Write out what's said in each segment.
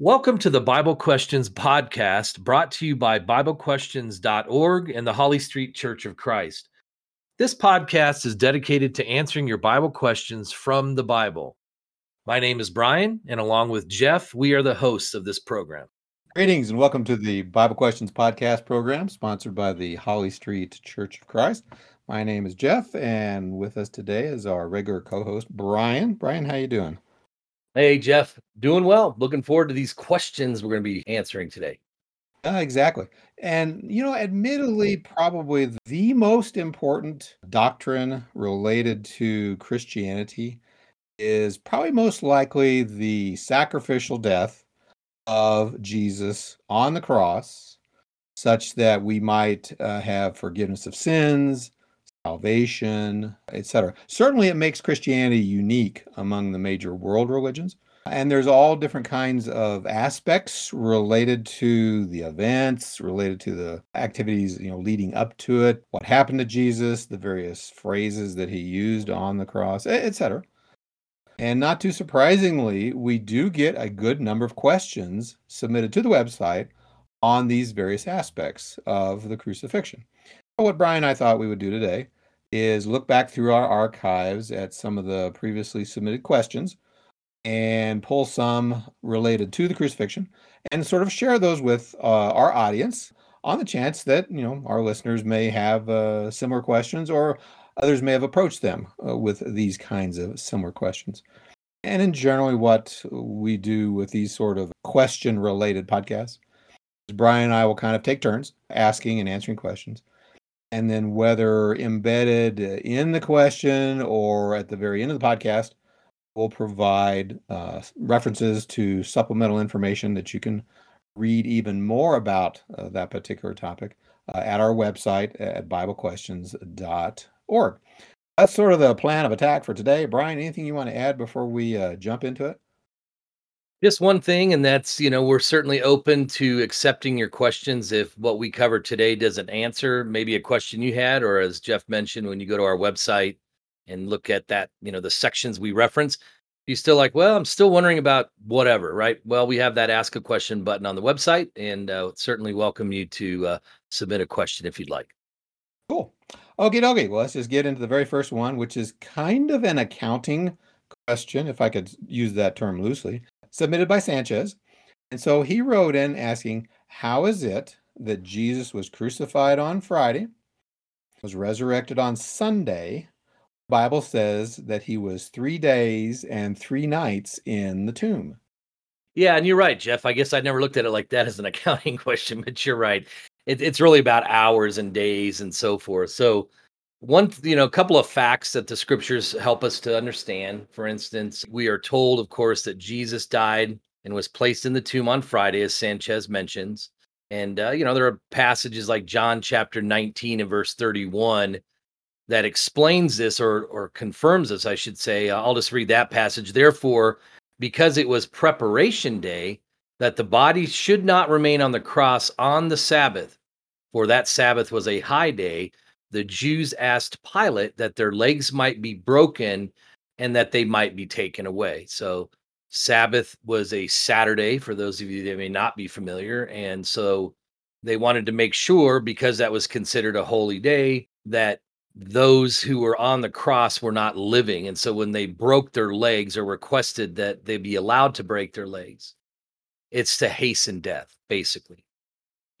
Welcome to the Bible Questions podcast brought to you by BibleQuestions.org and the Holly Street Church of Christ. This podcast is dedicated to answering your Bible questions from the Bible. My name is Brian, and along with Jeff, we are the hosts of this program. Greetings and welcome to the Bible Questions podcast program sponsored by the Holly Street Church of Christ. My name is Jeff, and with us today is our regular co-host Brian. Brian, how you doing? Hey, Jeff, doing well. Looking forward to these questions we're going to be answering today. Uh, exactly. And, you know, admittedly, probably the most important doctrine related to Christianity is probably most likely the sacrificial death of Jesus on the cross, such that we might uh, have forgiveness of sins, salvation, etc. Certainly, it makes Christianity unique among the major world religions. And there's all different kinds of aspects related to the events, related to the activities, you know, leading up to it, what happened to Jesus, the various phrases that he used on the cross, etc. And not too surprisingly, we do get a good number of questions submitted to the website on these various aspects of the crucifixion. What Brian and I thought we would do today is look back through our archives at some of the previously submitted questions and pull some related to the crucifixion and sort of share those with uh, our audience on the chance that you know our listeners may have uh, similar questions or others may have approached them uh, with these kinds of similar questions. And in generally what we do with these sort of question related podcasts is brian and i will kind of take turns asking and answering questions and then whether embedded in the question or at the very end of the podcast, we'll provide uh, references to supplemental information that you can read even more about uh, that particular topic uh, at our website at biblequestions.org. That's sort of the plan of attack for today. Brian, anything you want to add before we uh, jump into it? Just one thing, and that's, you know, we're certainly open to accepting your questions if what we covered today doesn't answer maybe a question you had, or as Jeff mentioned, when you go to our website and look at that, you know, the sections we reference, you still like, well, I'm still wondering about whatever, right? Well, we have that ask a question button on the website, and uh, certainly welcome you to uh, submit a question if you'd like. Cool. Okay, okay. Well, let's just get into the very first one, which is kind of an accounting question, if I could use that term loosely submitted by Sanchez. And so he wrote in asking, How is it that Jesus was crucified on Friday, was resurrected on Sunday? Bible says that he was three days and three nights in the tomb. Yeah, and you're right, Jeff. I guess I never looked at it like that as an accounting question, but you're right. It, it's really about hours and days and so forth. So one you know a couple of facts that the scriptures help us to understand. For instance we are told of course that jesus died and was placed in the tomb on friday as sanchez mentions. And uh, you know there are passages like john chapter 19 and verse 31 that explains this or or confirms this i should say. Uh, i'll just read that passage. Therefore because it was preparation day that the body should not remain on the cross on the sabbath for that sabbath was a high day the Jews asked Pilate that their legs might be broken and that they might be taken away. So, Sabbath was a Saturday for those of you that may not be familiar. And so they wanted to make sure, because that was considered a holy day, that those who were on the cross were not living. And so when they broke their legs or requested that they be allowed to break their legs, it's to hasten death, basically.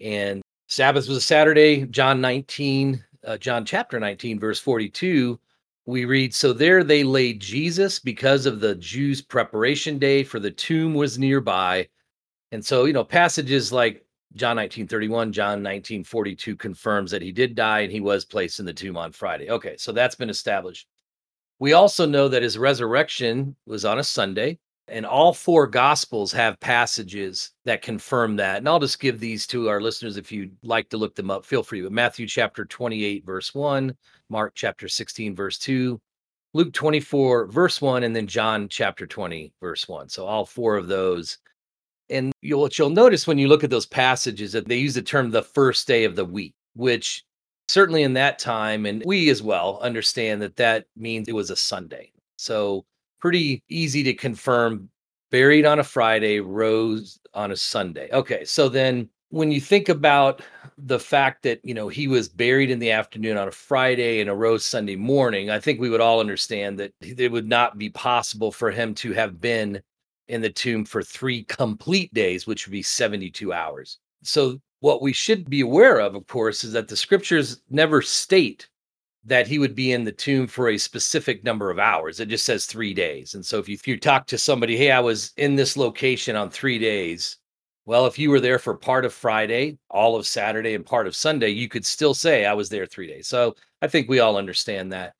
And Sabbath was a Saturday, John 19, uh, John chapter 19, verse 42, we read, So there they laid Jesus because of the Jews' preparation day, for the tomb was nearby. And so, you know, passages like John 19, 31, John 19, 42 confirms that he did die and he was placed in the tomb on Friday. Okay, so that's been established. We also know that his resurrection was on a Sunday. And all four gospels have passages that confirm that. And I'll just give these to our listeners if you'd like to look them up. Feel free. But Matthew chapter 28, verse 1, Mark chapter 16, verse 2, Luke 24, verse 1, and then John chapter 20, verse 1. So all four of those. And you'll, what you'll notice when you look at those passages that they use the term the first day of the week, which certainly in that time, and we as well understand that that means it was a Sunday. So pretty easy to confirm buried on a Friday, rose on a Sunday. Okay, so then when you think about the fact that you know he was buried in the afternoon on a Friday and arose Sunday morning, I think we would all understand that it would not be possible for him to have been in the tomb for three complete days, which would be 72 hours. So what we should be aware of, of course, is that the scriptures never state that he would be in the tomb for a specific number of hours. It just says three days. And so if you, if you talk to somebody, hey, I was in this location on three days, well, if you were there for part of Friday, all of Saturday, and part of Sunday, you could still say, I was there three days. So I think we all understand that.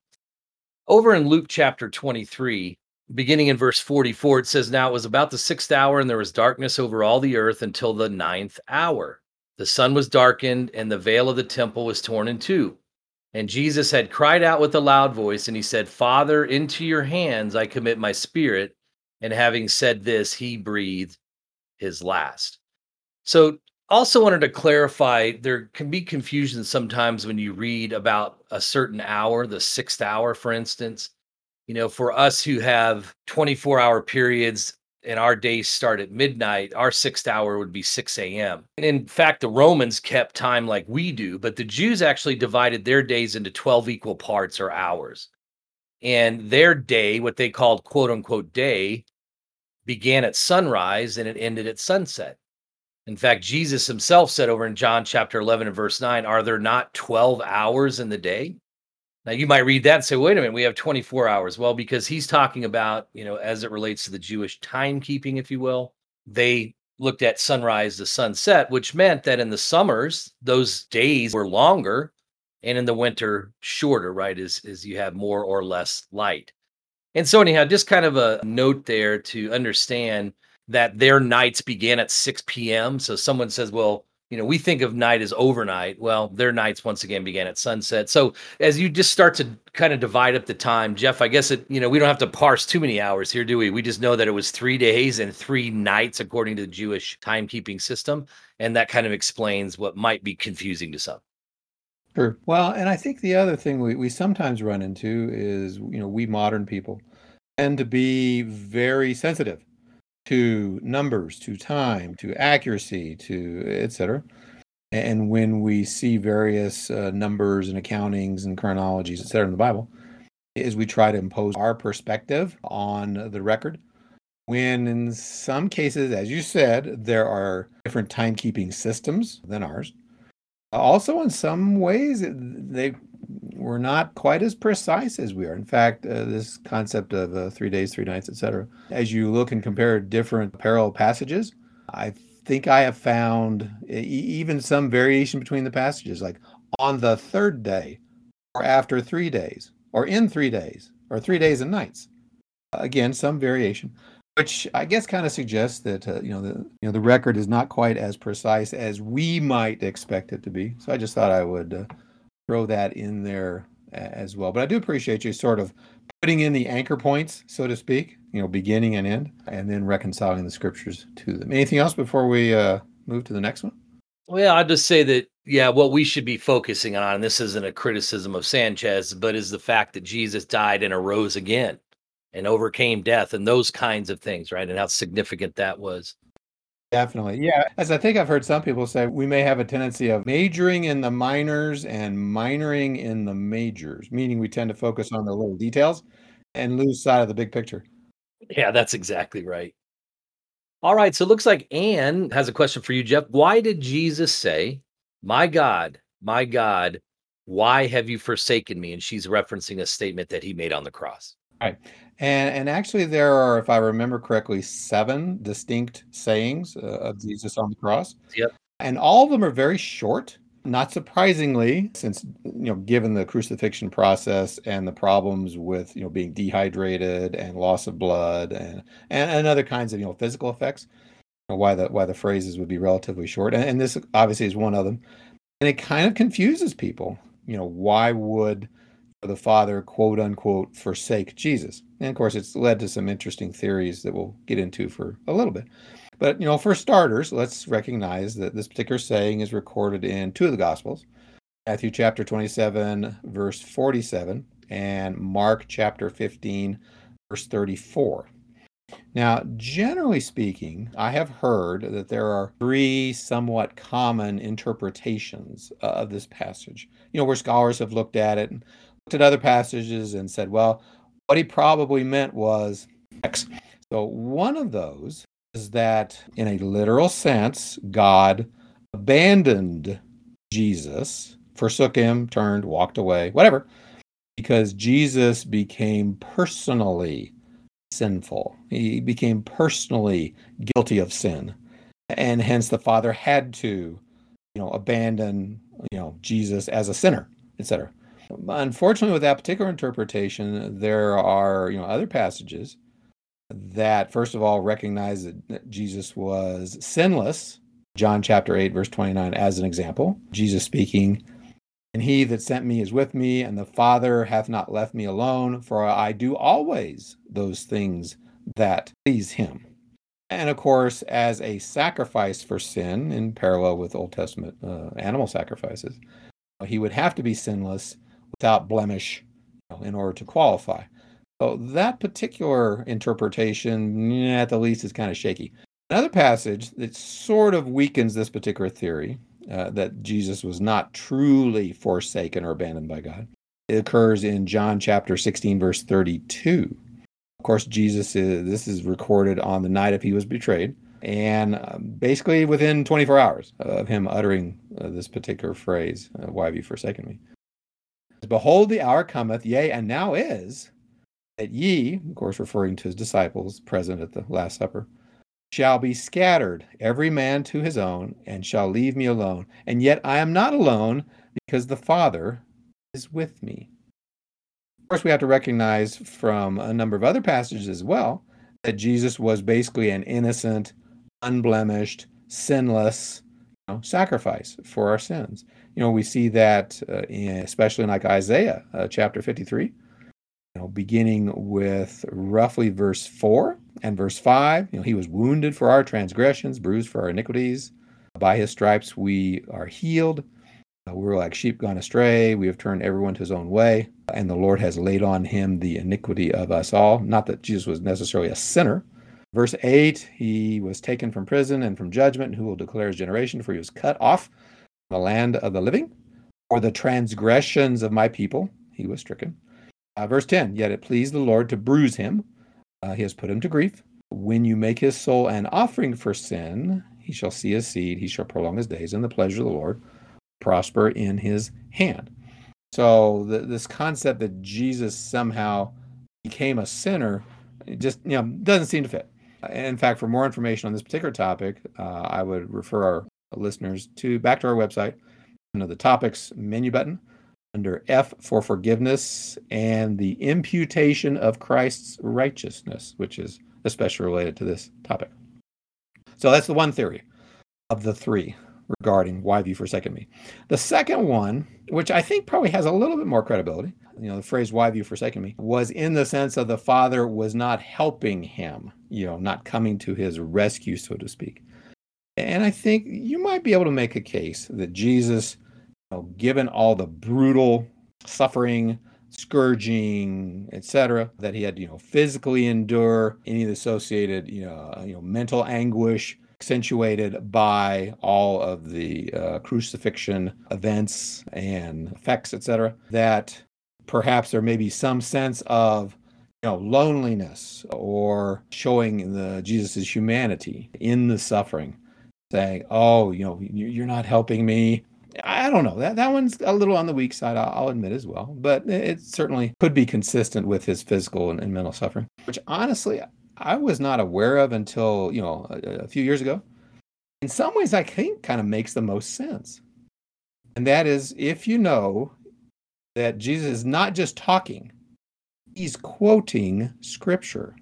Over in Luke chapter 23, beginning in verse 44, it says, Now it was about the sixth hour, and there was darkness over all the earth until the ninth hour. The sun was darkened, and the veil of the temple was torn in two. And Jesus had cried out with a loud voice, and he said, Father, into your hands I commit my spirit. And having said this, he breathed his last. So, also wanted to clarify there can be confusion sometimes when you read about a certain hour, the sixth hour, for instance. You know, for us who have 24 hour periods and our days start at midnight, our sixth hour would be 6 a.m. And in fact, the Romans kept time like we do, but the Jews actually divided their days into 12 equal parts or hours. And their day, what they called quote unquote day, began at sunrise and it ended at sunset. In fact, Jesus himself said over in John chapter 11 and verse 9, Are there not 12 hours in the day? Now, you might read that and say, Wait a minute, we have 24 hours. Well, because he's talking about, you know, as it relates to the Jewish timekeeping, if you will, they looked at sunrise to sunset, which meant that in the summers, those days were longer and in the winter shorter, right? As, as you have more or less light. And so, anyhow, just kind of a note there to understand that their nights began at 6 p.m. So someone says, well, you know, we think of night as overnight. Well, their nights once again began at sunset. So as you just start to kind of divide up the time, Jeff, I guess it, you know, we don't have to parse too many hours here, do we? We just know that it was three days and three nights according to the Jewish timekeeping system. And that kind of explains what might be confusing to some. Sure. Well, and I think the other thing we, we sometimes run into is, you know, we modern people tend to be very sensitive to numbers, to time, to accuracy, to etc. And when we see various uh, numbers and accountings and chronologies, etc., in the Bible, is we try to impose our perspective on the record. When in some cases, as you said, there are different timekeeping systems than ours. Also, in some ways, they were not quite as precise as we are. In fact, uh, this concept of uh, three days, three nights, etc. As you look and compare different parallel passages, I think I have found e- even some variation between the passages, like on the third day, or after three days, or in three days, or three days and nights. Again, some variation which I guess kind of suggests that uh, you know the you know the record is not quite as precise as we might expect it to be. So I just thought I would uh, throw that in there as well. But I do appreciate you sort of putting in the anchor points, so to speak, you know, beginning and end, and then reconciling the scriptures to them. Anything else before we uh, move to the next one? Well, I'd just say that yeah, what we should be focusing on, and this isn't a criticism of Sanchez, but is the fact that Jesus died and arose again and overcame death and those kinds of things, right? And how significant that was. Definitely. Yeah. As I think I've heard some people say, we may have a tendency of majoring in the minors and minoring in the majors, meaning we tend to focus on the little details and lose sight of the big picture. Yeah, that's exactly right. All right. So it looks like Anne has a question for you, Jeff. Why did Jesus say, My God, my God, why have you forsaken me? And she's referencing a statement that he made on the cross. Right. And and actually there are, if I remember correctly, seven distinct sayings uh, of Jesus on the cross. Yep. And all of them are very short. Not surprisingly, since you know, given the crucifixion process and the problems with you know being dehydrated and loss of blood and and, and other kinds of you know physical effects, you know, why the why the phrases would be relatively short. And, and this obviously is one of them. And it kind of confuses people. You know, why would the Father, quote unquote, forsake Jesus. And of course, it's led to some interesting theories that we'll get into for a little bit. But, you know, for starters, let's recognize that this particular saying is recorded in two of the Gospels Matthew chapter 27, verse 47, and Mark chapter 15, verse 34. Now, generally speaking, I have heard that there are three somewhat common interpretations uh, of this passage. You know, where scholars have looked at it and looked at other passages and said, well, what he probably meant was X. So, one of those is that in a literal sense, God abandoned Jesus, forsook him, turned, walked away, whatever, because Jesus became personally sinful. He became personally guilty of sin. And hence the Father had to, you know, abandon, you know, Jesus as a sinner, etc. Unfortunately, with that particular interpretation, there are, you know, other passages that first of all recognize that Jesus was sinless. John chapter 8, verse 29, as an example. Jesus speaking, and he that sent me is with me, and the Father hath not left me alone, for I do always those things that please him. And of course, as a sacrifice for sin, in parallel with Old Testament uh, animal sacrifices, he would have to be sinless without blemish in order to qualify. So that particular interpretation, at the least, is kind of shaky. Another passage that sort of weakens this particular theory uh, that Jesus was not truly forsaken or abandoned by God. It occurs in John chapter 16, verse 32. Of course, Jesus is, this is recorded on the night of he was betrayed, and uh, basically within 24 hours of him uttering uh, this particular phrase, Why have you forsaken me? Behold, the hour cometh, yea, and now is, that ye, of course, referring to his disciples present at the Last Supper, shall be scattered, every man to his own, and shall leave me alone. And yet I am not alone, because the Father is with me. Of course, we have to recognize from a number of other passages as well that Jesus was basically an innocent, unblemished, sinless you know, sacrifice for our sins. You know, we see that uh, in, especially in like Isaiah uh, chapter 53 you know, beginning with roughly verse 4 and verse 5. You know, he was wounded for our transgressions, bruised for our iniquities. By his stripes we are healed. Uh, we were like sheep gone astray. We have turned everyone to his own way. And the Lord has laid on him the iniquity of us all. Not that Jesus was necessarily a sinner. Verse 8 He was taken from prison and from judgment. Who will declare his generation? For he was cut off the land of the living. For the transgressions of my people, he was stricken. Uh, verse 10 Yet it pleased the Lord to bruise him, uh, he has put him to grief. When you make his soul an offering for sin, he shall see his seed, he shall prolong his days, and the pleasure of the Lord prosper in his hand. So the, this concept that Jesus somehow became a sinner just you know doesn't seem to fit. In fact, for more information on this particular topic, uh, I would refer our Uh, listeners to back to our website under the topics menu button under F for forgiveness and the imputation of Christ's righteousness, which is especially related to this topic. So that's the one theory of the three regarding why have you forsaken me. The second one, which I think probably has a little bit more credibility, you know, the phrase why have you forsaken me, was in the sense of the father was not helping him, you know, not coming to his rescue, so to speak. And I think you might be able to make a case that Jesus know, given all the brutal suffering, scourging, etc., that he had to, you know, physically endure, any of the associated, you know, uh, you know, mental anguish accentuated by all of the uh, crucifixion events and effects, etc., that perhaps there may be some sense of you know loneliness or showing the jesus's humanity in the suffering saying oh you know you're not helping me I don't know. That that one's a little on the weak side, I'll, admit as well. But it certainly could be consistent with his physical and, and, mental suffering, which honestly I was not aware of until you know a, a few years ago. In some ways, I think kind of makes the most sense, and that is if you know that Jesus is not just talking; he's quoting scripture.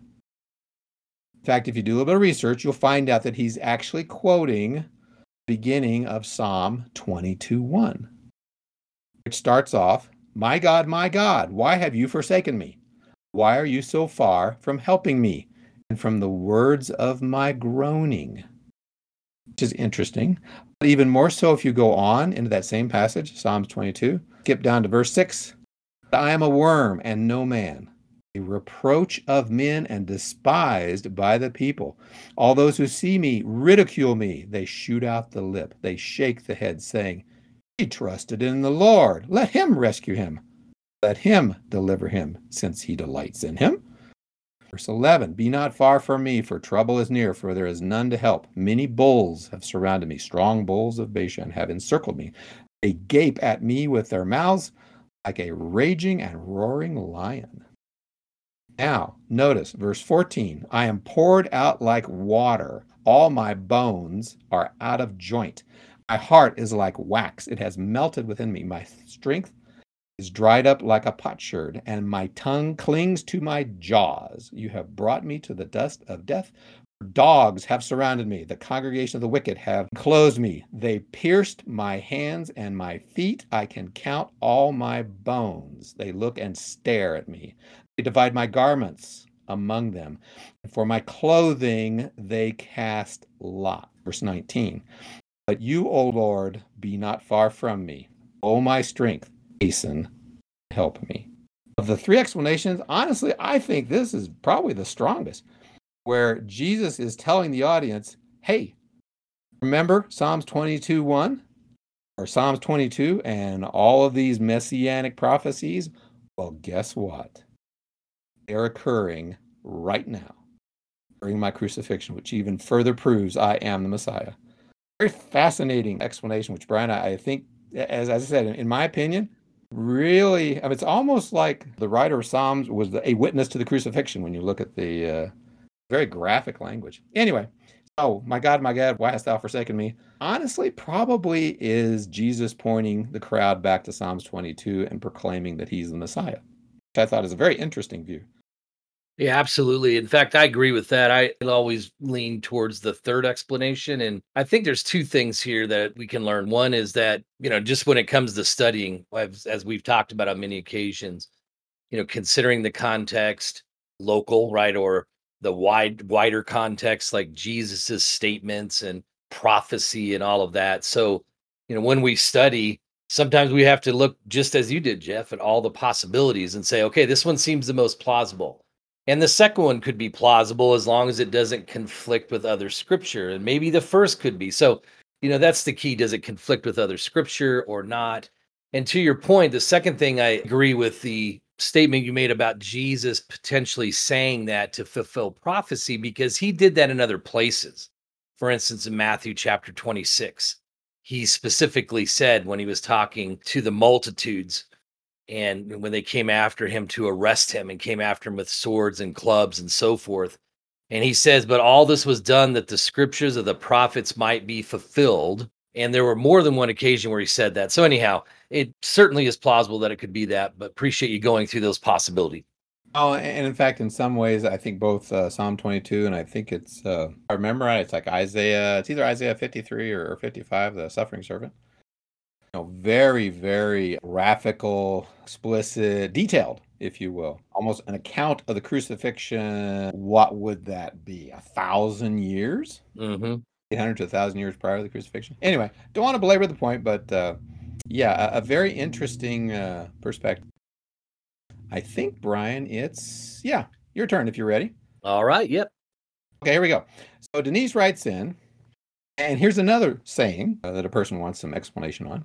In fact, if you do a little bit of research, you'll find out that he's actually quoting the beginning of Psalm 22:1, which starts off, My God, my God, why have you forsaken me? Why are you so far from helping me and from the words of my groaning? Which is interesting. But even more so if you go on into that same passage, Psalms 22, skip down to verse 6. I am a worm and no man, a reproach of men and despised by the people. All those who see me ridicule me. They shoot out the lip. They shake the head, saying, He trusted in the Lord. Let him rescue him. Let him deliver him, since he delights in him. Verse 11 Be not far from me, for trouble is near, for there is none to help. Many bulls have surrounded me. Strong bulls of Bashan have encircled me. They gape at me with their mouths like a raging and roaring lion. Now, notice verse 14 I am poured out like water. All my bones are out of joint. My heart is like wax. It has melted within me. My strength is dried up like a potsherd, and my tongue clings to my jaws. You have brought me to the dust of death. Dogs have surrounded me. The congregation of the wicked have closed me. They pierced my hands and my feet. I can count all my bones. They look and stare at me. They divide my garments among them. And for my clothing, they cast lot. Verse 19. But you, O Lord, be not far from me. O my strength, hasten, help me. Of the three explanations, honestly, I think this is probably the strongest, where Jesus is telling the audience, hey, remember Psalms 22 1 or Psalms 22 and all of these messianic prophecies? Well, guess what? They're occurring right now during my crucifixion, which even further proves I am the Messiah. Very fascinating explanation, which Brian, I think, as, as I said, in my opinion, really, I mean, it's almost like the writer of Psalms was a witness to the crucifixion when you look at the uh, very graphic language. Anyway, oh my God, my God, why hast thou forsaken me? Honestly, probably is Jesus pointing the crowd back to Psalms 22 and proclaiming that he's the Messiah, which I thought is a very interesting view. Yeah, absolutely. In fact, I agree with that. I always lean towards the third explanation. And I think there's two things here that we can learn. One is that, you know, just when it comes to studying, as, we've talked about on many occasions, you know, considering the context, local, right, or the wide, wider context, like Jesus's statements and prophecy and all of that. So, you know, when we study, sometimes we have to look just as you did, Jeff, at all the possibilities and say, okay, this one seems the most plausible and the second one could be plausible as long as it doesn't conflict with other scripture. And maybe the first could be. So, you know, that's the key. Does it conflict with other scripture or not? And to your point, the second thing I agree with the statement you made about Jesus potentially saying that to fulfill prophecy because he did that in other places. For instance, in Matthew chapter 26, he specifically said when he was talking to the multitudes, and when they came after him to arrest him and came after him with swords and clubs and so forth. And he says, But all this was done that the scriptures of the prophets might be fulfilled. And there were more than one occasion where he said that. So, anyhow, it certainly is plausible that it could be that, but appreciate you going through those possibilities. Oh, and in fact, in some ways, I think both uh, Psalm 22 and I think it's, uh, I remember it's like Isaiah, it's either Isaiah 53 or 55, the suffering servant know, very, very graphical, explicit, detailed, if you will. Almost an account of the crucifixion. What would that be? A thousand years? Mm-hmm. 800 to a thousand years prior to the crucifixion. Anyway, don't want to belabor the point, but uh, yeah, a, a, very interesting uh, perspective. I think, Brian, it's, yeah, your turn if you're ready. All right. Yep. Okay, here we go. So Denise writes in and here's another saying uh, that a person wants some explanation on.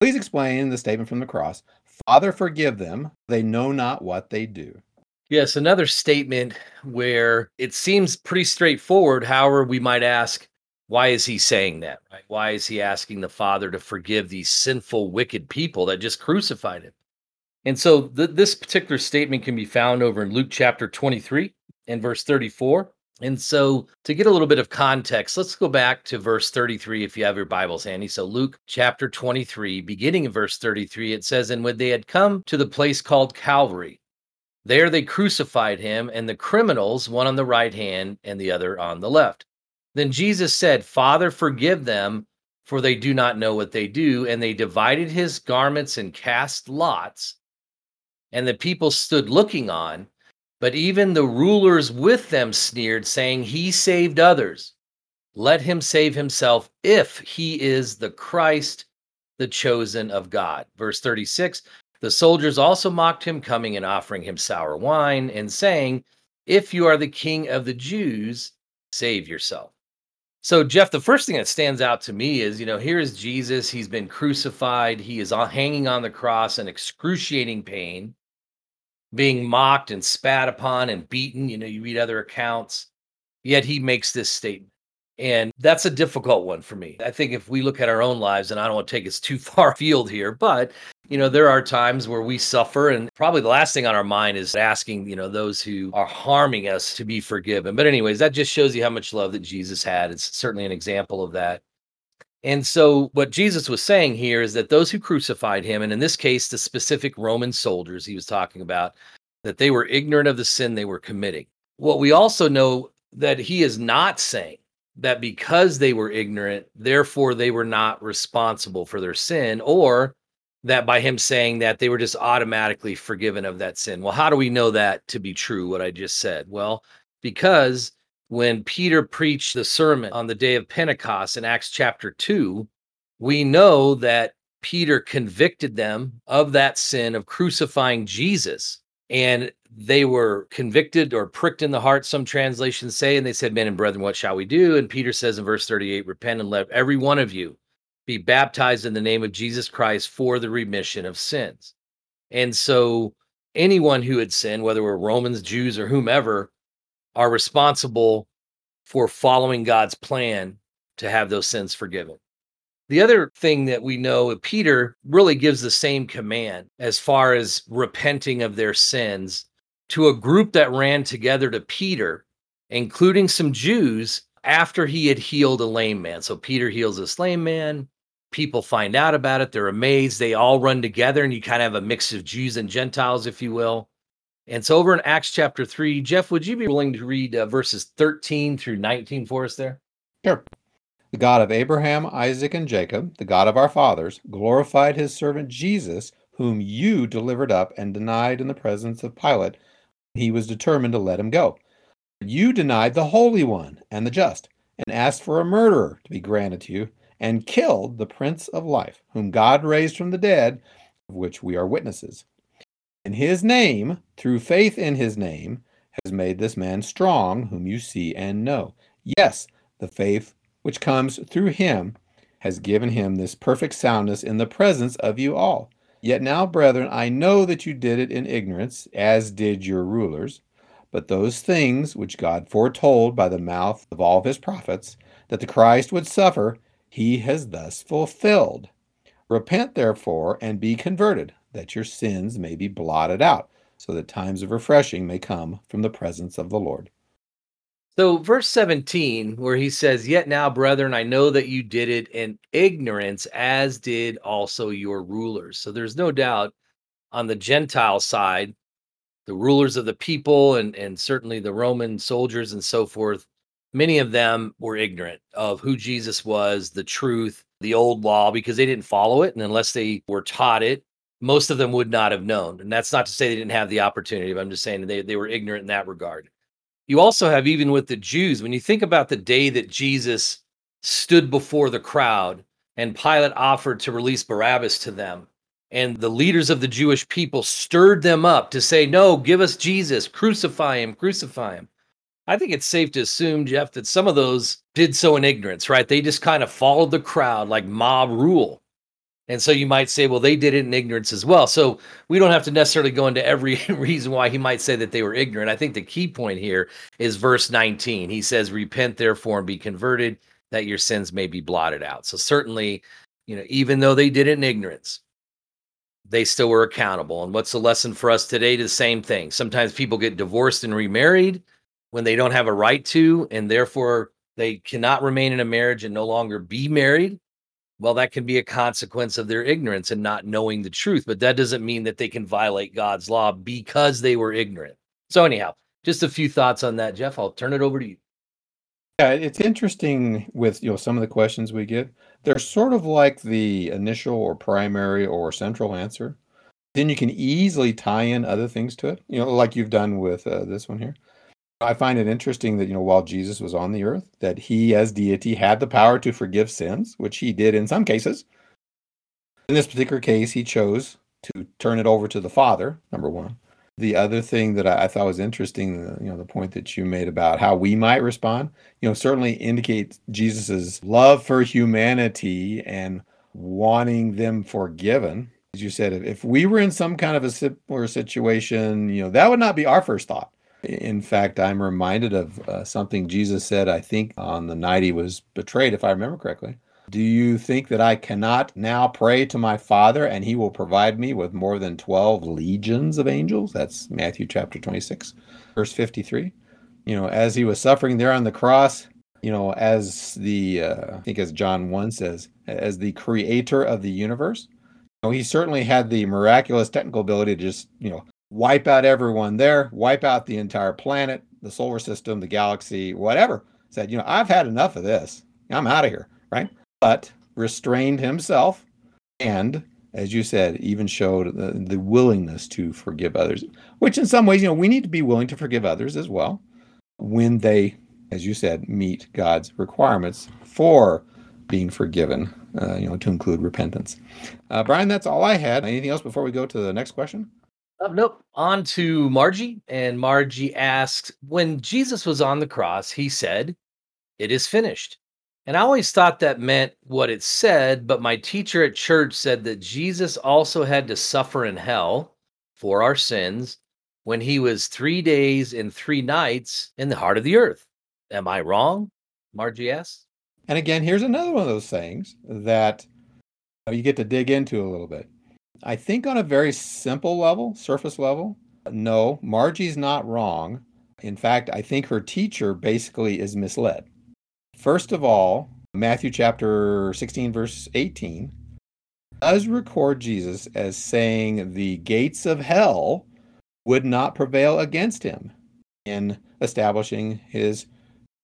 Please explain the statement from the cross Father, forgive them. They know not what they do. Yes, another statement where it seems pretty straightforward. However, we might ask, why is he saying that? Right? Why is he asking the Father to forgive these sinful, wicked people that just crucified him? And so th- this particular statement can be found over in Luke chapter 23 and verse 34. And so, to get a little bit of context, let's go back to verse 33 if you have your Bibles handy. So, Luke chapter 23, beginning in verse 33, it says, And when they had come to the place called Calvary, there they crucified him and the criminals, one on the right hand and the other on the left. Then Jesus said, Father, forgive them, for they do not know what they do. And they divided his garments and cast lots. And the people stood looking on. But even the rulers with them sneered, saying, He saved others. Let him save himself if he is the Christ, the chosen of God. Verse 36 The soldiers also mocked him, coming and offering him sour wine, and saying, If you are the king of the Jews, save yourself. So, Jeff, the first thing that stands out to me is, you know, here is Jesus. He's been crucified. He is hanging on the cross in excruciating pain, being mocked and spat upon and beaten. You know, you read other accounts. Yet he makes this statement. And that's a difficult one for me. I think if we look at our own lives, and I don't want to take us too far afield here, but you know, there are times where we suffer, and probably the last thing on our mind is asking, you know, those who are harming us to be forgiven. But, anyways, that just shows you how much love that Jesus had. It's certainly an example of that. And so, what Jesus was saying here is that those who crucified him, and in this case, the specific Roman soldiers he was talking about, that they were ignorant of the sin they were committing. What we also know that he is not saying that because they were ignorant, therefore they were not responsible for their sin, or that by him saying that they were just automatically forgiven of that sin. Well, how do we know that to be true, what I just said? Well, because when Peter preached the sermon on the day of Pentecost in Acts chapter 2, we know that Peter convicted them of that sin of crucifying Jesus. And they were convicted or pricked in the heart, some translations say, and they said, Men and brethren, what shall we do? And Peter says in verse 38, Repent and let every one of you be baptized in the name of Jesus Christ for the remission of sins. And so anyone who had sinned, whether we're Romans, Jews, or whomever, are responsible for following God's plan to have those sins forgiven. The other thing that we know, uh, Peter really gives the same command as far as repenting of their sins to a group that ran together to Peter, including some Jews, after he had healed a lame man. So Peter heals this lame man. People find out about it. They're amazed. They all run together, and you kind of have a mix of Jews and Gentiles, if you will. And so over in Acts chapter 3, Jeff, would you be willing to read uh, verses 13 through 19 for us there? Sure. The God of Abraham, Isaac, and Jacob, the God of our fathers, glorified his servant Jesus, whom you delivered up and denied in the presence of Pilate he was determined to let him go. You denied the Holy One and the just, and asked for a murderer to be granted to you, and killed the Prince of Life, whom God raised from the dead, of which we are witnesses. In his name, through faith in his name, has made this man strong, whom you see and know. Yes, the faith which comes through him has given him this perfect soundness in the presence of you all. Yet now, brethren, I know that you did it in ignorance, as did your rulers. But those things which God foretold by the mouth of all of his prophets, that the Christ would suffer, he has thus fulfilled. Repent, therefore, and be converted, that your sins may be blotted out, so that times of refreshing may come from the presence of the Lord. So, verse 17, where he says, Yet now, brethren, I know that you did it in ignorance, as did also your rulers. So, there's no doubt on the Gentile side, the rulers of the people and, and certainly the Roman soldiers and so forth, many of them were ignorant of who Jesus was, the truth, the old law, because they didn't follow it. And unless they were taught it, most of them would not have known. And that's not to say they didn't have the opportunity, but I'm just saying they, they were ignorant in that regard you also have even with the Jews, when you think about the day that Jesus stood before the crowd and Pilate offered to release Barabbas to them, and the leaders of the Jewish people stirred them up to say, No, give us Jesus, crucify him, crucify him. I think it's safe to assume, Jeff, that some of those did so in ignorance, right? They just kind of followed the crowd like mob rule. And so you might say, well, they did it in ignorance as well. So we don't have to necessarily go into every reason why he might say that they were ignorant. I think the key point here is verse 19. He says, Repent therefore and be converted, that your sins may be blotted out. So certainly, you know, even though they did it in ignorance, they still were accountable. And what's the lesson for us today? The same thing. Sometimes people get divorced and remarried when they don't have a right to, and therefore they cannot remain in a marriage and no longer be married well, that can be a consequence of their ignorance and not knowing the truth, but that doesn't mean that they can violate God's law because they were ignorant. So, anyhow, just a few thoughts on that, Jeff. I'll turn it over to you. Yeah, it's interesting with you know some of the questions we get. They're sort of like the initial or primary or central answer. Then you can easily tie in other things to it. You know, like you've done with uh, this one here. I find it interesting that, you know, while Jesus was on the earth, that he as deity had the power to forgive sins, which he did in some cases. In this particular case, he chose to turn it over to the Father, number one. The other thing that I, I thought was interesting, uh, you know, the point that you made about how we might respond, you know, certainly indicates Jesus's love for humanity and wanting them forgiven. As you said, if we were in some kind of a similar situation, you know, that would not be our first thought. In fact, I'm reminded of uh, something Jesus said, I think, on the night he was betrayed, if I remember correctly. Do you think that I cannot now pray to my Father and he will provide me with more than 12 legions of angels? That's Matthew chapter 26, verse 53. You know, as he was suffering there on the cross, you know, as the, uh, I think as John 1 says, as the creator of the universe, you know, he certainly had the miraculous technical ability to just, you know, wipe out everyone there, wipe out the entire planet, the solar system, the galaxy, whatever. Said, you know, I've had enough of this. I'm out of here, right? but restrained himself and as you said even showed the, the willingness to forgive others which in some ways you know we need to be willing to forgive others as well when they as you said meet god's requirements for being forgiven uh, you know to include repentance uh, brian that's all i had anything else before we go to the next question Uh, nope. On to Margie. And Margie asks When Jesus was on the cross, he said, It is finished. And I always thought that meant what it said, but my teacher at church said that Jesus also had to suffer in hell for our sins when he was three days and three nights in the heart of the earth. Am I wrong? Margie asks. And again, here's another one of those things that you get to dig into a little bit. I think on a very simple level, surface level, no, Margie's not wrong. In fact, I think her teacher basically is misled. First of all, Matthew chapter 16, verse 18, does record Jesus as saying the gates of hell would not prevail against him in establishing his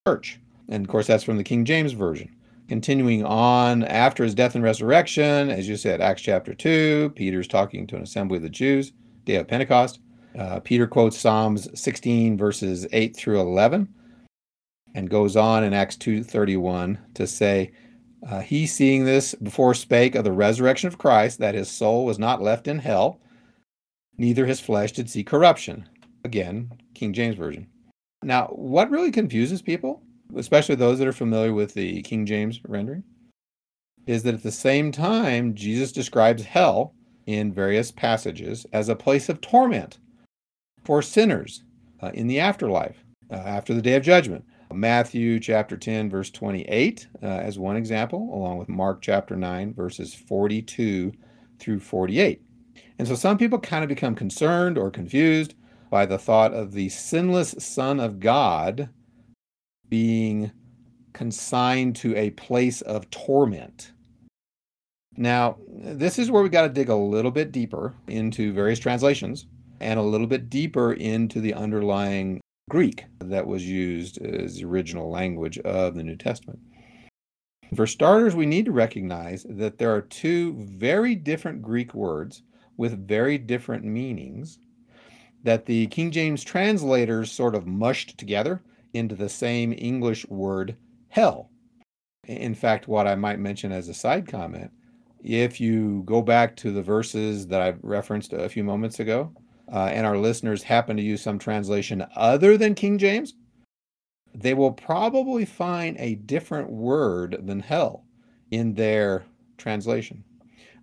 church. And of course, that's from the King James Version. Continuing on after his death and resurrection, as you said, Acts chapter 2, Peter's talking to an assembly of the Jews, day of Pentecost. Uh, Peter quotes Psalms 16, verses 8 through 11 and goes on in Acts 2:31 to say, uh, "He seeing this before spake of the resurrection of Christ, that his soul was not left in hell, neither his flesh did see corruption." Again, King James version. Now, what really confuses people, especially those that are familiar with the King James rendering, is that at the same time Jesus describes hell in various passages as a place of torment for sinners uh, in the afterlife, uh, after the day of judgment. Matthew chapter 10, verse 28, uh, as one example, along with Mark chapter 9, verses 42 through 48. And so some people kind of become concerned or confused by the thought of the sinless Son of God being consigned to a place of torment. Now, this is where we got to dig a little bit deeper into various translations and a little bit deeper into the underlying Greek that was used as the original language of the New Testament. For starters, we need to recognize that there are two very different Greek words with very different meanings that the King James translators sort of mushed together into the same English word hell. In fact, what I might mention as a side comment, if you go back to the verses that I referenced a few moments ago, uh, and our listeners happen to use some translation other than King James, they will probably find a different word than hell in their translation.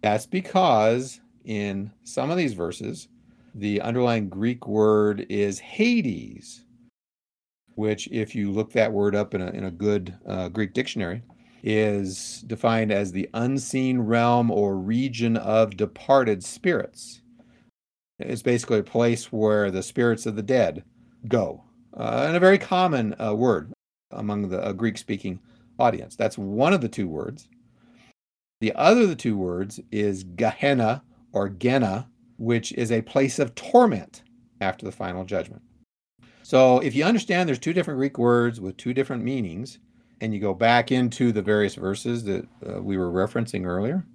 That's because in some of these verses, the underlying Greek word is Hades, which, if you look that word up in a, in a good uh, Greek dictionary, is defined as the unseen realm or region of departed spirits. It's basically a place where the spirits of the dead go, uh, and a very common uh, word among the uh, Greek speaking audience. That's one of the two words. The other of the two words is Gehenna or Gena, which is a place of torment after the final judgment. So if you understand there's two different Greek words with two different meanings, and you go back into the various verses that uh, we were referencing earlier,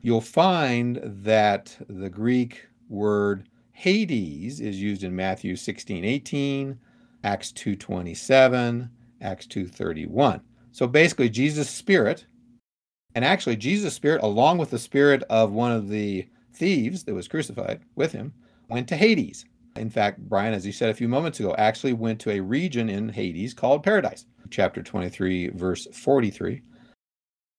you'll find that the Greek word Hades is used in Matthew 16, 18, Acts 2:27, Acts 2:31. So basically Jesus' spirit, and actually Jesus' spirit, along with the spirit of one of the thieves that was crucified with him went to Hades. In fact, Brian, as you said a few moments ago, actually went to a region in Hades called Paradise, chapter 23, verse 43,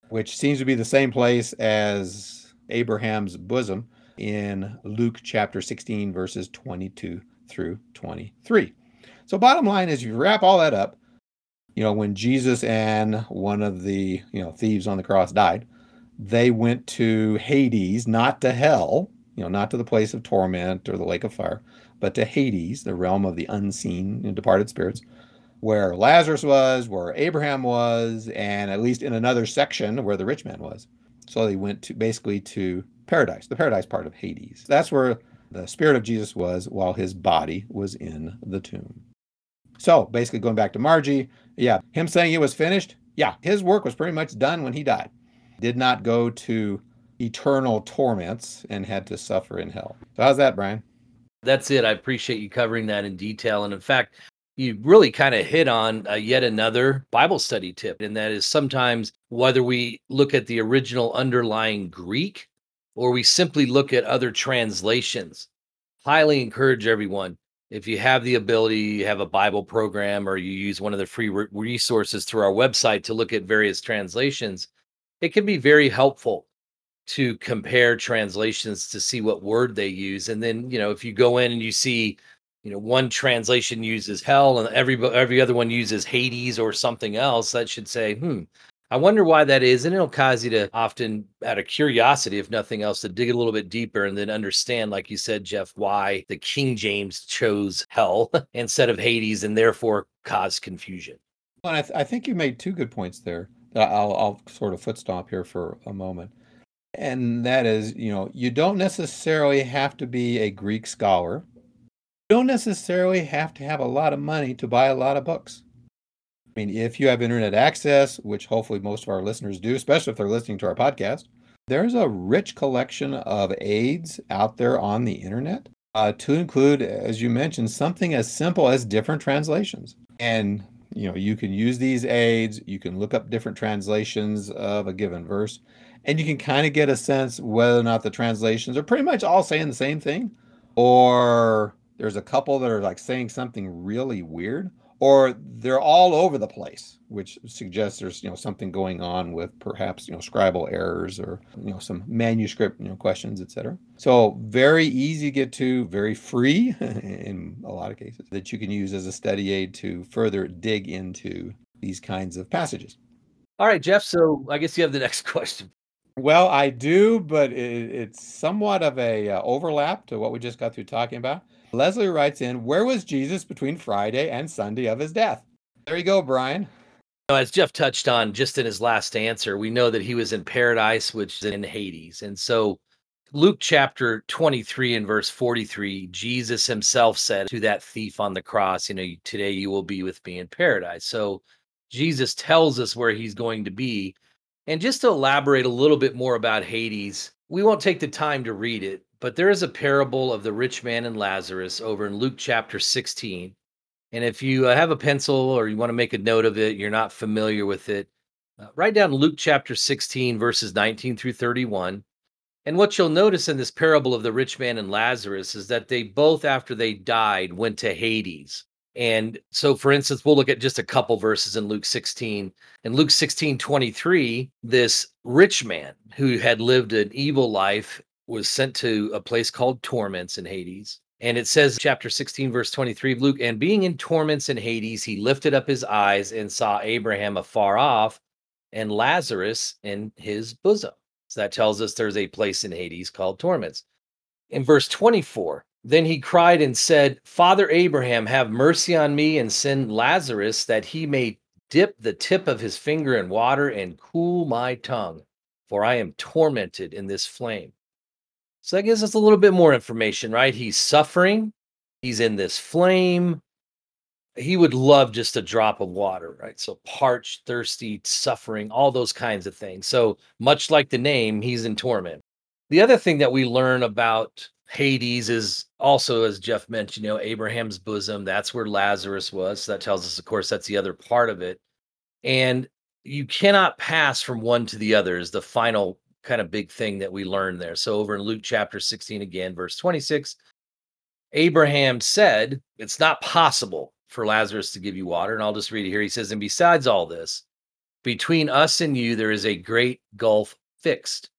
which seems to be the same place as Abraham's bosom in Luke chapter 16, verses 22 through 23. So, bottom line is, you wrap all that up. You know, when Jesus and one of the you know thieves on the cross died, they went to Hades, not to hell. You know, not to the place of torment or the lake of fire, but to Hades, the realm of the unseen and departed spirits, where Lazarus was, where Abraham was, and at least in another section where the rich man was. So they went to basically to paradise, the paradise part of Hades. That's where the spirit of Jesus was while his body was in the tomb. So basically, going back to Margie, yeah, him saying it was finished, yeah, his work was pretty much done when he died. Did not go to eternal torments and had to suffer in hell. So, how's that, Brian? That's it. I appreciate you covering that in detail. And in fact, you really kind of hit on uh, yet another Bible study tip, and that is sometimes whether we look at the original underlying Greek or we simply look at other translations. Highly encourage everyone if you have the ability, you have a Bible program, or you use one of the free re- resources through our website to look at various translations, it can be very helpful to compare translations to see what word they use. And then, you know, if you go in and you see, you know, one translation uses hell and every every other one uses Hades or something else, that should say, hmm, I wonder why that is. And it'll cause you to often, out of curiosity, if nothing else, to dig a little bit deeper and then understand, like you said, Jeff, why the King James chose hell instead of Hades and therefore caused confusion. Well, I, th- I, think you made two good points there. I'll, I'll sort of foot stomp here for a moment. And that is, you know, you don't necessarily have to be a Greek scholar. You don't necessarily have to have a lot of money to buy a lot of books. I mean, if you have internet access, which hopefully most of our listeners do, especially if they're listening to our podcast, there's a rich collection of aids out there on the internet uh, to include, as you mentioned, something as simple as different translations. And you know, you can use these aids. You can look up different translations of a given verse, and you can kind of get a sense whether or not the translations are pretty much all saying the same thing, or there's a couple that are like saying something really weird, or they're all over the place, which suggests there's you know something going on with perhaps you know scribal errors or you know some manuscript you know questions, etc. So very easy to get to, very free in a lot of cases that you can use as a study aid to further dig into these kinds of passages. All right, Jeff. So I guess you have the next question. Well, I do, but it, it's somewhat of a uh, overlap to what we just got through talking about. Leslie writes in, Where was Jesus between Friday and Sunday of his death? There you go, Brian. As Jeff touched on just in his last answer, we know that he was in paradise, which is in Hades. And so Luke chapter 23 and verse 43, Jesus himself said to that thief on the cross, You know, today you will be with me in paradise. So Jesus tells us where he's going to be. And just to elaborate a little bit more about Hades, we won't take the time to read it, but there is a parable of the rich man and Lazarus over in Luke chapter 16. And if you uh, have a pencil or you want to make a note of it, you're not familiar with it, uh, write down Luke chapter 16, verses 19 through 31. And what you'll notice in this parable of the rich man and Lazarus is that they both, after they died, went to Hades. And so, for instance, we'll look at just a couple verses in Luke 16. In Luke 16, 23, this rich man who had lived an evil life was sent to a place called torments in Hades. And it says, chapter 16, verse 23 of Luke, and being in torments in Hades, he lifted up his eyes and saw Abraham afar off and Lazarus in his bosom. So that tells us there's a place in Hades called torments. In verse 24, then he cried and said, Father Abraham, have mercy on me and send Lazarus that he may dip the tip of his finger in water and cool my tongue, for I am tormented in this flame. So that gives us a little bit more information, right? He's suffering, he's in this flame. He would love just a drop of water, right? So parched, thirsty, suffering, all those kinds of things. So much like the name, he's in torment. The other thing that we learn about Hades is also, as Jeff mentioned, you know, Abraham's bosom. That's where Lazarus was. So that tells us, of course, that's the other part of it. And you cannot pass from one to the other is the final kind of big thing that we learn there. So over in Luke chapter 16 again, verse 26, Abraham said, It's not possible for Lazarus to give you water. And I'll just read it here. He says, And besides all this, between us and you, there is a great gulf fixed,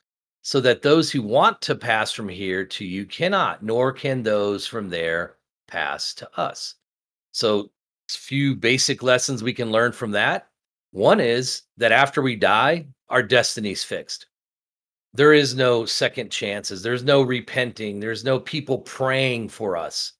so that those who want to pass from here to you cannot, nor can those from there pass to us. So, few basic lessons we can learn from that. One is that after we die, our destiny's fixed. There is no second chances. There's no repenting. There's no people praying for us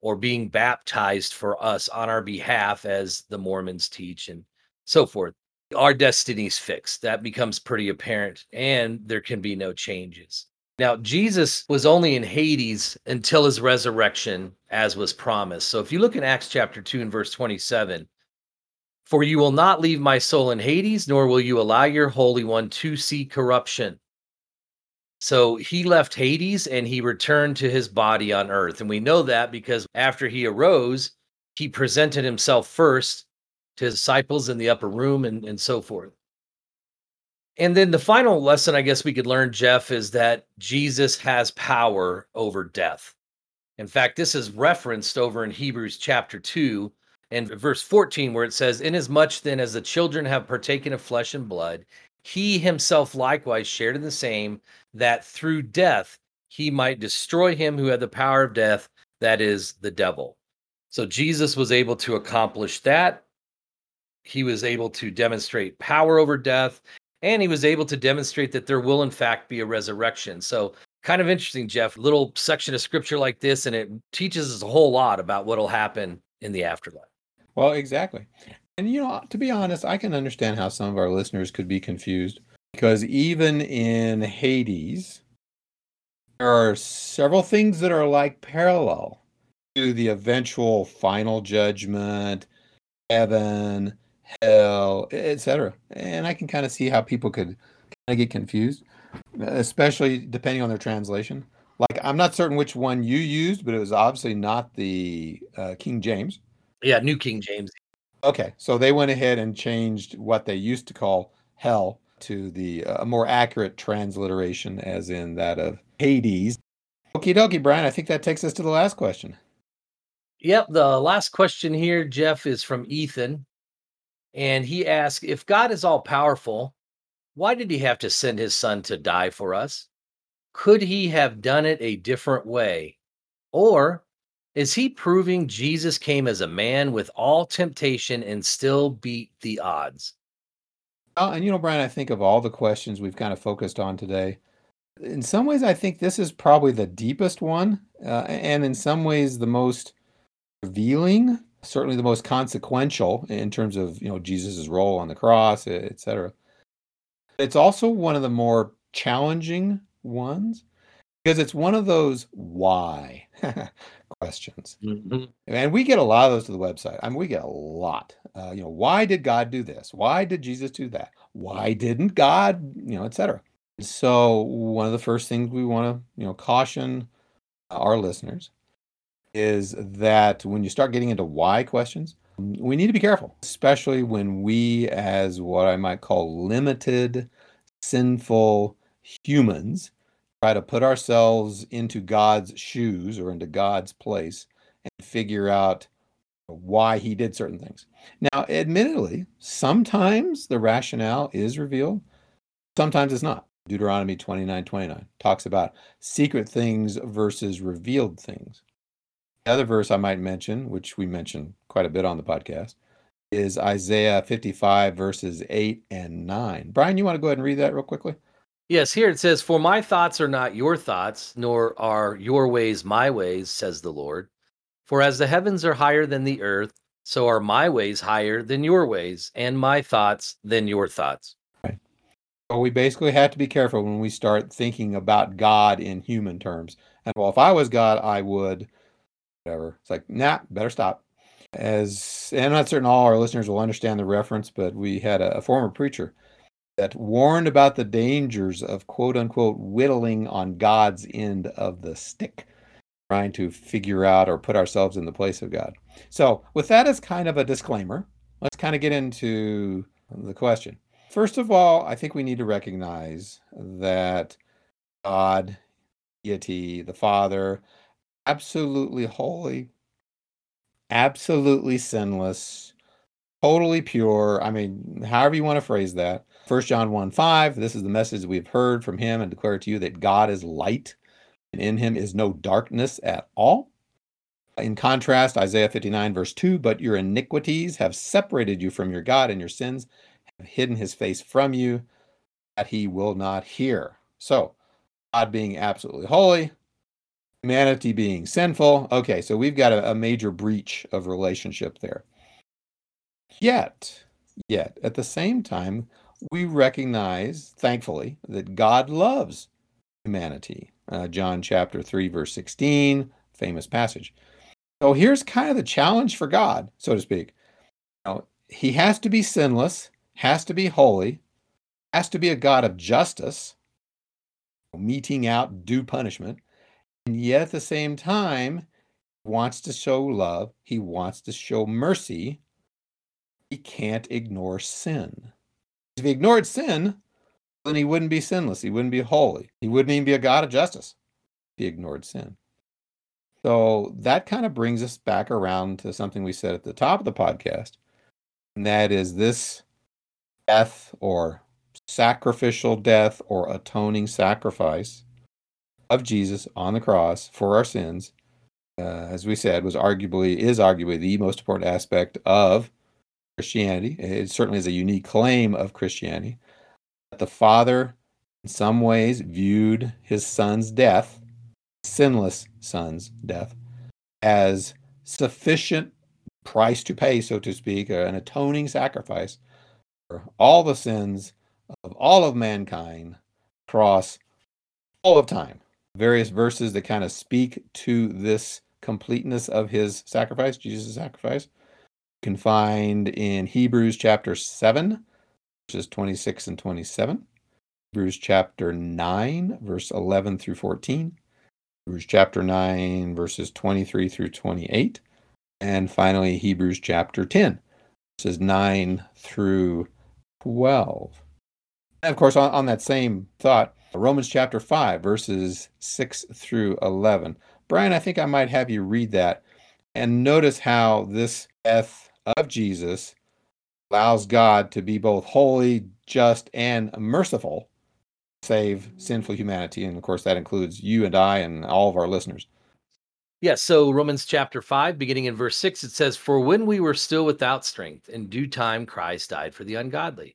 or being baptized for us on our behalf, as the Mormons teach and so forth. Our destiny's fixed. That becomes pretty apparent, and there can be no changes. Now, Jesus was only in Hades until his resurrection, as was promised. So if you look in Acts chapter 2 and verse 27, for you will not leave my soul in Hades, nor will you allow your Holy One to see corruption. So he left Hades and he returned to his body on earth. And we know that because after he arose, he presented himself first to his disciples in the upper room and, and so forth. And then the final lesson I guess we could learn, Jeff, is that Jesus has power over death. In fact, this is referenced over in Hebrews chapter 2 and verse 14, where it says, Inasmuch then as the children have partaken of flesh and blood, he himself likewise shared in the same, that through death he might destroy him who had the power of death, that is the devil. So Jesus was able to accomplish that. He was able to demonstrate power over death, and he was able to demonstrate that there will, in fact, be a resurrection. So, kind of interesting, Jeff. Little section of scripture like this, and it teaches us a whole lot about what will happen in the afterlife. Well, exactly. And, you know, to be honest, I can understand how some of our listeners could be confused because even in Hades, there are several things that are like parallel to the eventual final judgment, heaven, hell, etc. And I can kind of see how people could kind of get confused, especially depending on their translation. Like, I'm not certain which one you used, but it was obviously not the uh, King James. Yeah, New King James. Okay, so they went ahead and changed what they used to call hell to the uh, more accurate transliteration, as in that of Hades. Okie dokie, Brian. I think that takes us to the last question. Yep, the last question here, Jeff, is from Ethan. And he asks If God is all powerful, why did he have to send his son to die for us? Could he have done it a different way? Or is he proving Jesus came as a man with all temptation and still beat the odds? Well, and you know, Brian, I think of all the questions we've kind of focused on today, in some ways, I think this is probably the deepest one, uh, and in some ways, the most revealing, certainly the most consequential in terms of you know Jesus's role on the cross, etc. It's also one of the more challenging ones because it's one of those why questions. Mm-hmm. And we get a lot of those to the website. I mean, we get a lot. Uh, you know, why did God do this? Why did Jesus do that? Why didn't God, you know, etc. So one of the first things we want to, you know, caution our listeners is that when you start getting into why questions, we need to be careful, especially when we, as what I might call limited, sinful humans, try to put ourselves into God's shoes or into God's place and figure out why he did certain things. Now, admittedly, sometimes the rationale is revealed, sometimes it's not. Deuteronomy 29 29 talks about secret things versus revealed things. The other verse I might mention, which we mentioned quite a bit on the podcast, is Isaiah 55, verses 8 and 9. Brian, you want to go ahead and read that real quickly? Yes, here it says, For my thoughts are not your thoughts, nor are your ways my ways, says the Lord. For as the heavens are higher than the earth, so are my ways higher than your ways, and my thoughts than your thoughts. Right. So we basically have to be careful when we start thinking about God in human terms. And well, if I was God, I would, whatever. It's like, nah, better stop. As and I'm not certain all our listeners will understand the reference, but we had a, a former preacher that warned about the dangers of quote unquote whittling on God's end of the stick, trying to figure out or put ourselves in the place of God. So, with that as kind of a disclaimer, let's kind of get into the question. First of all, I think we need to recognize that God, deity, the Father, absolutely holy, absolutely sinless, totally pure. I mean, however you want to phrase that. First John 1 5, this is the message we've heard from him and declare to you that God is light, and in him is no darkness at all. In contrast, Isaiah 59, verse 2, but your iniquities have separated you from your God, and your sins have hidden his face from you, that he will not hear. So, God being absolutely holy, humanity being sinful. Okay, so we've got a, a major breach of relationship there. Yet, yet, at the same time, we recognize, thankfully, that God loves humanity. Uh, John chapter 3, verse 16, famous passage. So here's kind of the challenge for God, so to speak. Now, he has to be sinless, has to be holy, has to be a God of justice, meting out due punishment, and yet at the same time, wants to show love, he wants to show mercy. He can't ignore sin. If he ignored sin, then he wouldn't be sinless. He wouldn't be holy. He wouldn't even be a God of justice if he ignored sin. So that kind of brings us back around to something we said at the top of the podcast, and that is this death or sacrificial death or atoning sacrifice of Jesus on the cross for our sins, uh, as we said, was arguably is arguably the most important aspect of Christianity. It certainly is a unique claim of Christianity that the Father, in some ways, viewed his son's death, sinless son's death, as sufficient price to pay, so to speak, an atoning sacrifice for all the sins of all of mankind across all of time. Various verses that kind of speak to this completeness of his sacrifice, Jesus' sacrifice can find in Hebrews chapter 7, verses 26 and 27, Hebrews chapter 9, verse 11 through 14, Hebrews chapter 9, verses 23 through 28, and finally Hebrews chapter 10, verses 9 through 12. And of course, on, on that same thought, Romans chapter 5, verses 6 through 11. Brian, I think I might have you read that and notice how this death of Jesus allows God to be both holy, just, and merciful, save sinful humanity. And of course, that includes you and I and all of our listeners. Yeah, so Romans chapter 5, beginning in verse 6, it says, For when we were still without strength, in due time Christ died for the ungodly.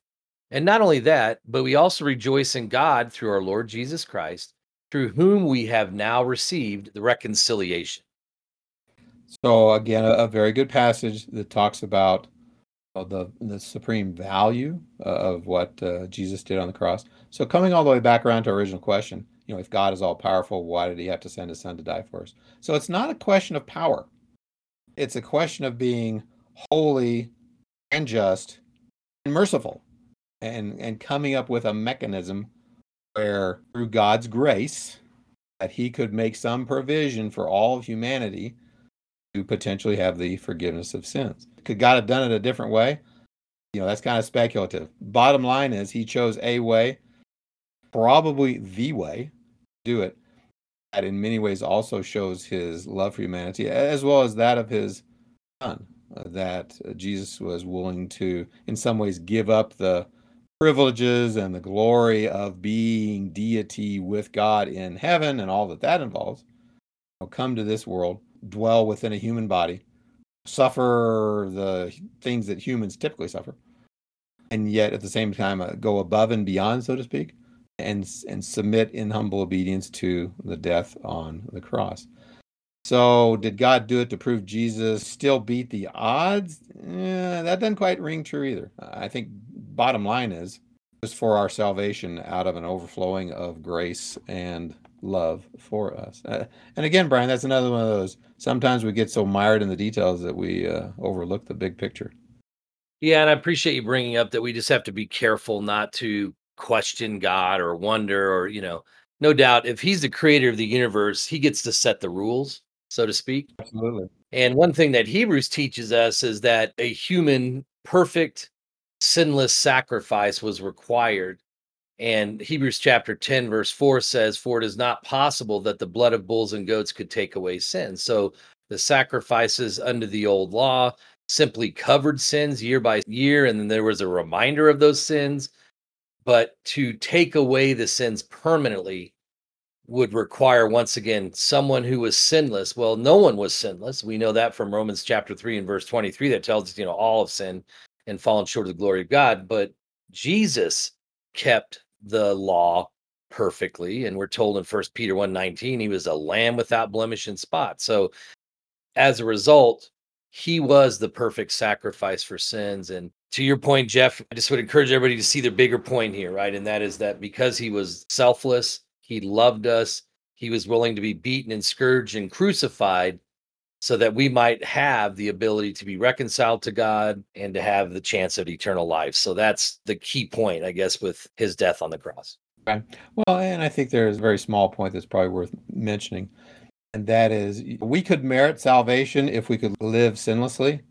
And not only that, but we also rejoice in God through our Lord Jesus Christ, through whom we have now received the reconciliation. So again, a, very good passage that talks about uh, the the supreme value uh, of what uh, Jesus did on the cross. So coming all the way back around to our original question, you know, if God is all powerful, why did He have to send His Son to die for us? So it's not a question of power; it's a question of being holy and just and merciful, and and coming up with a mechanism where through God's grace that He could make some provision for all of humanity to potentially have the forgiveness of sins. Could God have done it a different way? You know, that's kind of speculative. Bottom line is he chose a way, probably the way, do it. That in many ways also shows his love for humanity, as well as that of his son. Uh, that Jesus was willing to, in some ways, give up the privileges and the glory of being deity with God in heaven and all that that involves. You know, come to this world dwell within a human body, suffer the things that humans typically suffer, and yet at the same time uh, go above and beyond, so to speak, and and submit in humble obedience to the death on the cross. So, did God do it to prove Jesus still beat the odds? Eh, that doesn't quite ring true either. I think bottom line is is for our salvation out of an overflowing of grace and love for us. Uh, and again, Brian, that's another one of those. Sometimes we get so mired in the details that we uh, overlook the big picture. Yeah, and I appreciate you bringing up that we just have to be careful not to question God or wonder or, you know, no doubt if he's the creator of the universe, he gets to set the rules, so to speak. Absolutely. And one thing that Hebrews teaches us is that a human perfect sinless sacrifice was required. And Hebrews chapter 10, verse 4 says, For it is not possible that the blood of bulls and goats could take away sin. So the sacrifices under the old law simply covered sins year by year, and then there was a reminder of those sins. But to take away the sins permanently would require, once again, someone who was sinless. Well, no one was sinless. We know that from Romans chapter 3 and verse 23 that tells us, you know, all of sin and fallen short of the glory of God. But Jesus kept the law perfectly. And we're told in First Peter 1 19, he was a lamb without blemish and spot. So as a result, he was the perfect sacrifice for sins. And to your point, Jeff, I just would encourage everybody to see the bigger point here, right? And that is that because he was selfless, he loved us, he was willing to be beaten and scourged and crucified so that we might have the ability to be reconciled to God and to have the chance of eternal life. So that's the key point, I guess, with his death on the cross. Right. Well, and I think there's a very small point that's probably worth mentioning and that is we could merit salvation if we could live sinlessly.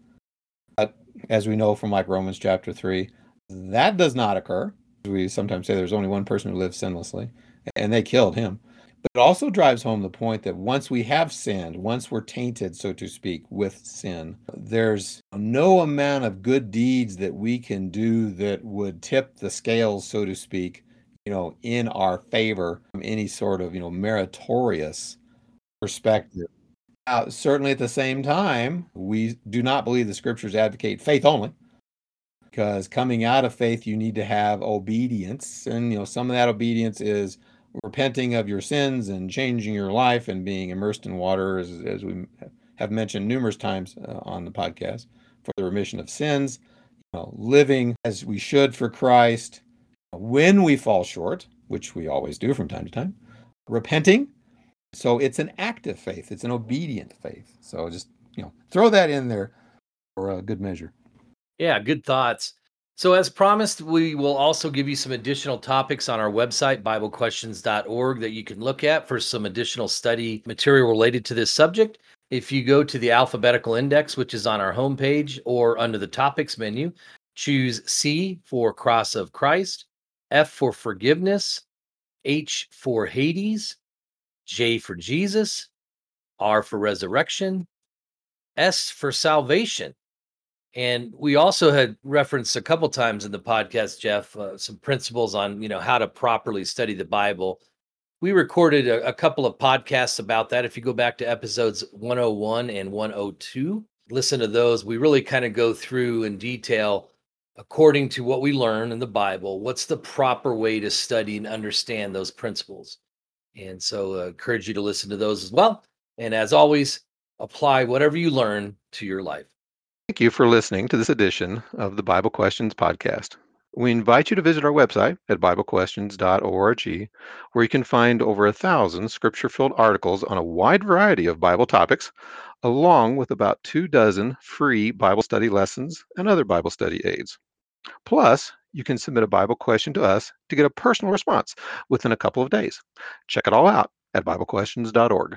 But as we know from like Romans chapter 3, that does not occur. We sometimes say there's only one person who lives sinlessly, and they killed him. But it also drives home the point that once we have sinned, once we're tainted, so to speak, with sin, there's no amount of good deeds that we can do that would tip the scales, so to speak, you know, in our favor, from any sort of, you know, meritorious perspective. Now, certainly at the same time, we do not believe the scriptures advocate faith only because coming out of faith you need to have obedience and you know some of that obedience is repenting of your sins and changing your life and being immersed in water as, as we have mentioned numerous times uh, on the podcast for the remission of sins you know, living as we should for christ when we fall short which we always do from time to time repenting so it's an active faith, it's an obedient faith. So just, you know, throw that in there for a good measure. Yeah, good thoughts. So, as promised, we will also give you some additional topics on our website, BibleQuestions.org, that you can look at for some additional study material related to this subject. If you go to the alphabetical index, which is on our homepage or under the topics menu, choose C for Cross of Christ, F for Forgiveness, H for Hades, J for Jesus, R for resurrection, S for salvation. And we also had referenced a couple times in the podcast, Jeff, uh, some principles on you know how to properly study the Bible. We recorded a, a couple of podcasts about that. If you go back to episodes 101 and 102, listen to those. We really kind of go through in detail according to what we learn in the Bible. What's the proper way to study and understand those principles? And so uh, encourage you to listen to those as well. And as always, apply whatever you learn to your life. Thank you for listening to this edition of the Bible Questions Podcast. We invite you to visit our website at BibleQuestions.org, where you can find over a thousand scripture filled articles on a wide variety of Bible topics, along with about two dozen free Bible study lessons and other Bible study aids. Plus, you can submit a Bible question to us to get a personal response within a couple of days. Check it all out at BibleQuestions.org.